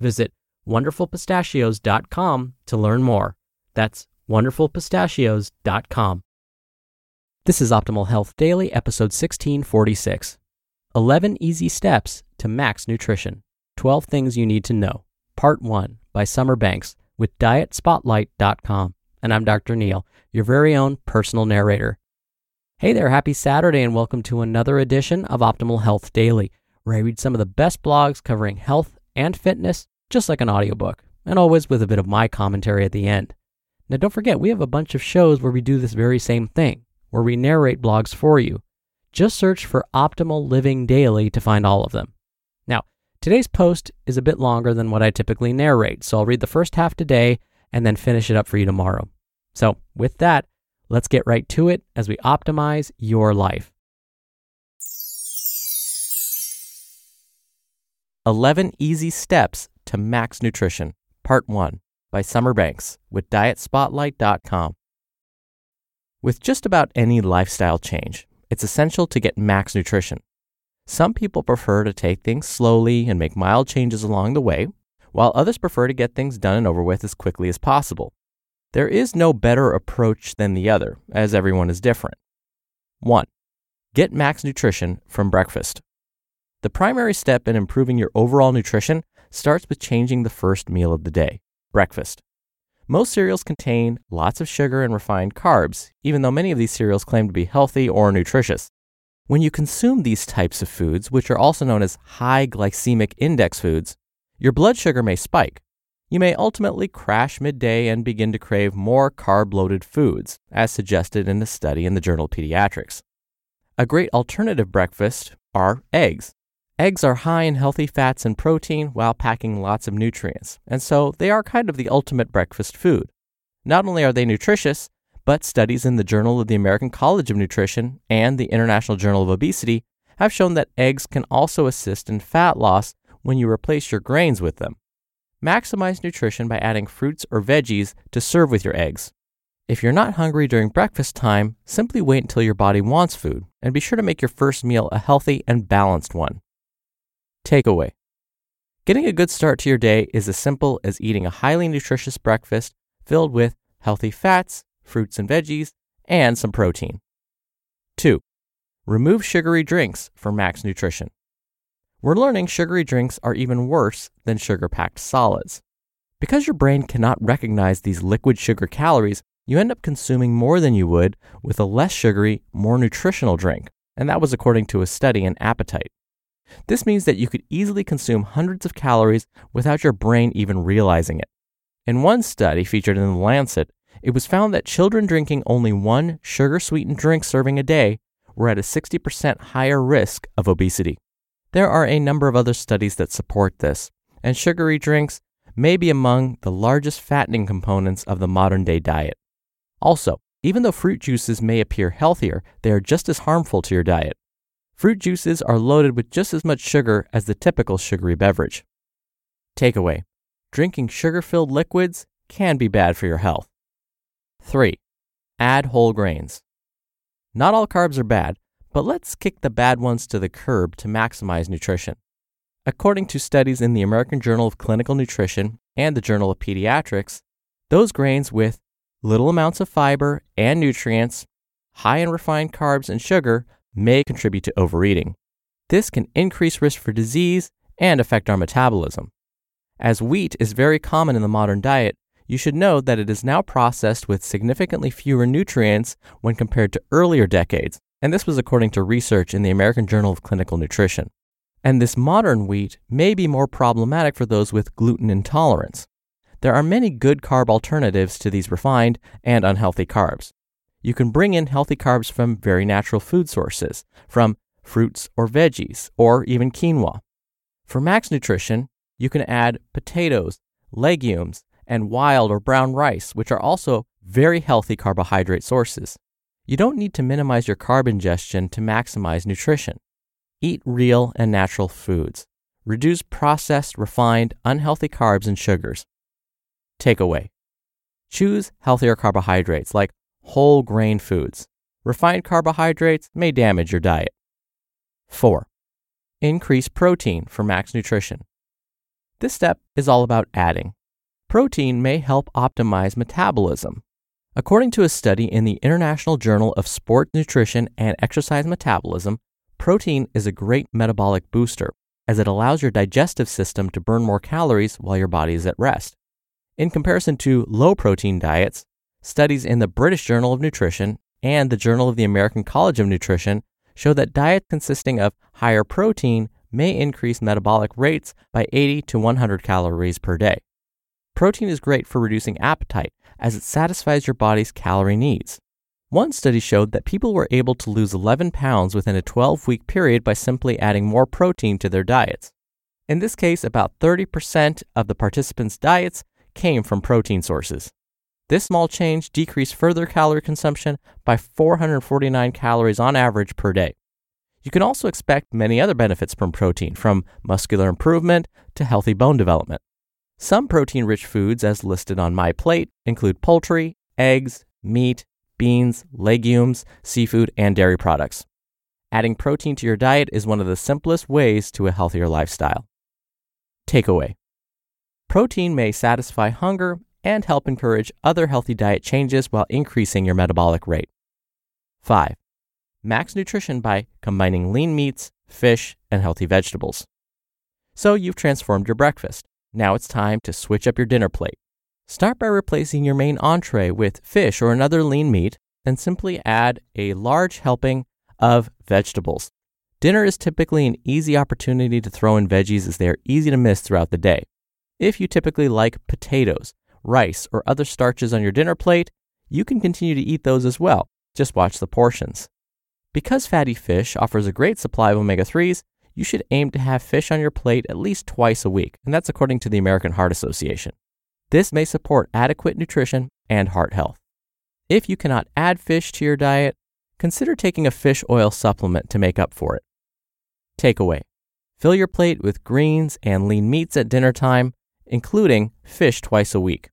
Visit wonderfulpistachios.com to learn more. That's wonderfulpistachios.com. This is Optimal Health Daily, episode 1646. 11 Easy Steps to Max Nutrition 12 Things You Need to Know, Part 1 by Summer Banks with DietSpotlight.com. And I'm Dr. Neal, your very own personal narrator. Hey there, happy Saturday, and welcome to another edition of Optimal Health Daily, where I read some of the best blogs covering health and fitness, just like an audiobook, and always with a bit of my commentary at the end. Now, don't forget, we have a bunch of shows where we do this very same thing, where we narrate blogs for you. Just search for Optimal Living Daily to find all of them. Now, today's post is a bit longer than what I typically narrate, so I'll read the first half today and then finish it up for you tomorrow. So, with that, let's get right to it as we optimize your life. 11 Easy Steps to Max Nutrition, Part 1 by Summer Banks with DietSpotlight.com. With just about any lifestyle change, it's essential to get max nutrition. Some people prefer to take things slowly and make mild changes along the way, while others prefer to get things done and over with as quickly as possible. There is no better approach than the other, as everyone is different. 1. Get max nutrition from breakfast. The primary step in improving your overall nutrition starts with changing the first meal of the day breakfast. Most cereals contain lots of sugar and refined carbs, even though many of these cereals claim to be healthy or nutritious. When you consume these types of foods, which are also known as high glycemic index foods, your blood sugar may spike. You may ultimately crash midday and begin to crave more carb loaded foods, as suggested in a study in the journal Pediatrics. A great alternative breakfast are eggs. Eggs are high in healthy fats and protein while packing lots of nutrients, and so they are kind of the ultimate breakfast food. Not only are they nutritious, but studies in the Journal of the American College of Nutrition and the International Journal of Obesity have shown that eggs can also assist in fat loss when you replace your grains with them. Maximize nutrition by adding fruits or veggies to serve with your eggs. If you're not hungry during breakfast time, simply wait until your body wants food and be sure to make your first meal a healthy and balanced one. Takeaway Getting a good start to your day is as simple as eating a highly nutritious breakfast filled with healthy fats, fruits and veggies, and some protein. 2. Remove sugary drinks for max nutrition. We're learning sugary drinks are even worse than sugar packed solids. Because your brain cannot recognize these liquid sugar calories, you end up consuming more than you would with a less sugary, more nutritional drink, and that was according to a study in Appetite. This means that you could easily consume hundreds of calories without your brain even realizing it. In one study featured in The Lancet, it was found that children drinking only one sugar sweetened drink serving a day were at a 60% higher risk of obesity. There are a number of other studies that support this, and sugary drinks may be among the largest fattening components of the modern day diet. Also, even though fruit juices may appear healthier, they are just as harmful to your diet. Fruit juices are loaded with just as much sugar as the typical sugary beverage. Takeaway Drinking sugar filled liquids can be bad for your health. 3. Add whole grains. Not all carbs are bad, but let's kick the bad ones to the curb to maximize nutrition. According to studies in the American Journal of Clinical Nutrition and the Journal of Pediatrics, those grains with little amounts of fiber and nutrients, high in refined carbs and sugar, may contribute to overeating. This can increase risk for disease and affect our metabolism. As wheat is very common in the modern diet, you should know that it is now processed with significantly fewer nutrients when compared to earlier decades, and this was according to research in the American Journal of Clinical Nutrition. And this modern wheat may be more problematic for those with gluten intolerance. There are many good carb alternatives to these refined and unhealthy carbs. You can bring in healthy carbs from very natural food sources, from fruits or veggies, or even quinoa. For max nutrition, you can add potatoes, legumes, and wild or brown rice, which are also very healthy carbohydrate sources. You don't need to minimize your carb ingestion to maximize nutrition. Eat real and natural foods. Reduce processed, refined, unhealthy carbs and sugars. Takeaway Choose healthier carbohydrates like whole grain foods. Refined carbohydrates may damage your diet. 4. Increase protein for max nutrition. This step is all about adding. Protein may help optimize metabolism. According to a study in the International Journal of Sport Nutrition and Exercise Metabolism, protein is a great metabolic booster as it allows your digestive system to burn more calories while your body is at rest. In comparison to low protein diets, studies in the British Journal of Nutrition and the Journal of the American College of Nutrition show that diets consisting of higher protein may increase metabolic rates by 80 to 100 calories per day. Protein is great for reducing appetite as it satisfies your body's calorie needs. One study showed that people were able to lose 11 pounds within a 12 week period by simply adding more protein to their diets. In this case, about 30% of the participants' diets came from protein sources. This small change decreased further calorie consumption by 449 calories on average per day. You can also expect many other benefits from protein, from muscular improvement to healthy bone development. Some protein rich foods, as listed on MyPlate, include poultry, eggs, meat, beans, legumes, seafood, and dairy products. Adding protein to your diet is one of the simplest ways to a healthier lifestyle. Takeaway Protein may satisfy hunger and help encourage other healthy diet changes while increasing your metabolic rate. 5 max nutrition by combining lean meats, fish, and healthy vegetables. So you've transformed your breakfast. Now it's time to switch up your dinner plate. Start by replacing your main entree with fish or another lean meat, and simply add a large helping of vegetables. Dinner is typically an easy opportunity to throw in veggies as they are easy to miss throughout the day. If you typically like potatoes, rice, or other starches on your dinner plate, you can continue to eat those as well. Just watch the portions. Because fatty fish offers a great supply of omega 3s, you should aim to have fish on your plate at least twice a week, and that's according to the American Heart Association. This may support adequate nutrition and heart health. If you cannot add fish to your diet, consider taking a fish oil supplement to make up for it. Takeaway Fill your plate with greens and lean meats at dinner time, including fish twice a week.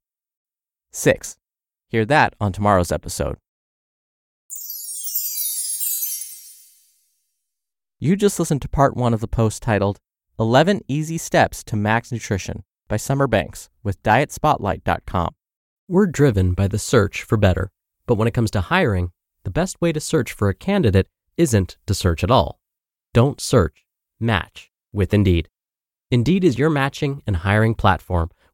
6. Hear that on tomorrow's episode. You just listened to part one of the post titled 11 Easy Steps to Max Nutrition by Summer Banks with DietSpotlight.com. We're driven by the search for better, but when it comes to hiring, the best way to search for a candidate isn't to search at all. Don't search, match with Indeed. Indeed is your matching and hiring platform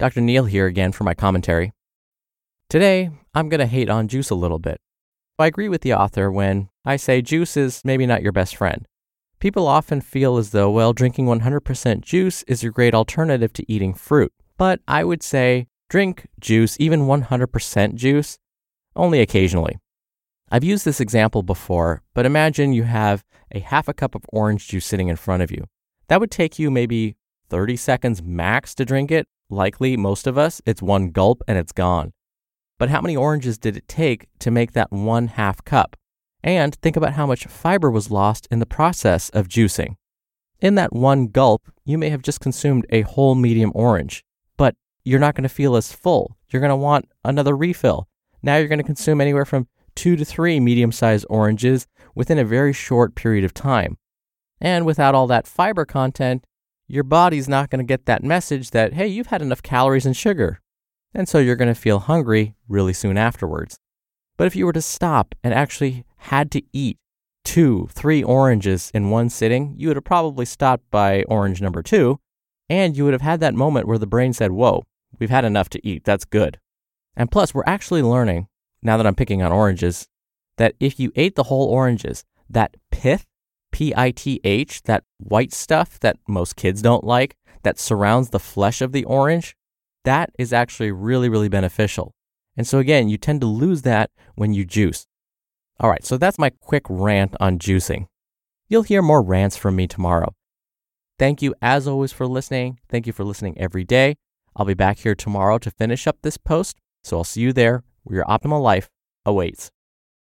Dr. Neal here again for my commentary. Today, I'm going to hate on juice a little bit. I agree with the author when I say juice is maybe not your best friend. People often feel as though, well, drinking 100% juice is a great alternative to eating fruit. But I would say drink juice, even 100% juice, only occasionally. I've used this example before, but imagine you have a half a cup of orange juice sitting in front of you. That would take you maybe 30 seconds max to drink it. Likely, most of us, it's one gulp and it's gone. But how many oranges did it take to make that one half cup? And think about how much fiber was lost in the process of juicing. In that one gulp, you may have just consumed a whole medium orange, but you're not going to feel as full. You're going to want another refill. Now you're going to consume anywhere from two to three medium sized oranges within a very short period of time. And without all that fiber content, your body's not going to get that message that, hey, you've had enough calories and sugar. And so you're going to feel hungry really soon afterwards. But if you were to stop and actually had to eat two, three oranges in one sitting, you would have probably stopped by orange number two, and you would have had that moment where the brain said, Whoa, we've had enough to eat. That's good. And plus, we're actually learning, now that I'm picking on oranges, that if you ate the whole oranges, that pith, P I T H, that white stuff that most kids don't like, that surrounds the flesh of the orange, that is actually really, really beneficial. And so, again, you tend to lose that when you juice. All right, so that's my quick rant on juicing. You'll hear more rants from me tomorrow. Thank you, as always, for listening. Thank you for listening every day. I'll be back here tomorrow to finish up this post, so I'll see you there where your optimal life awaits.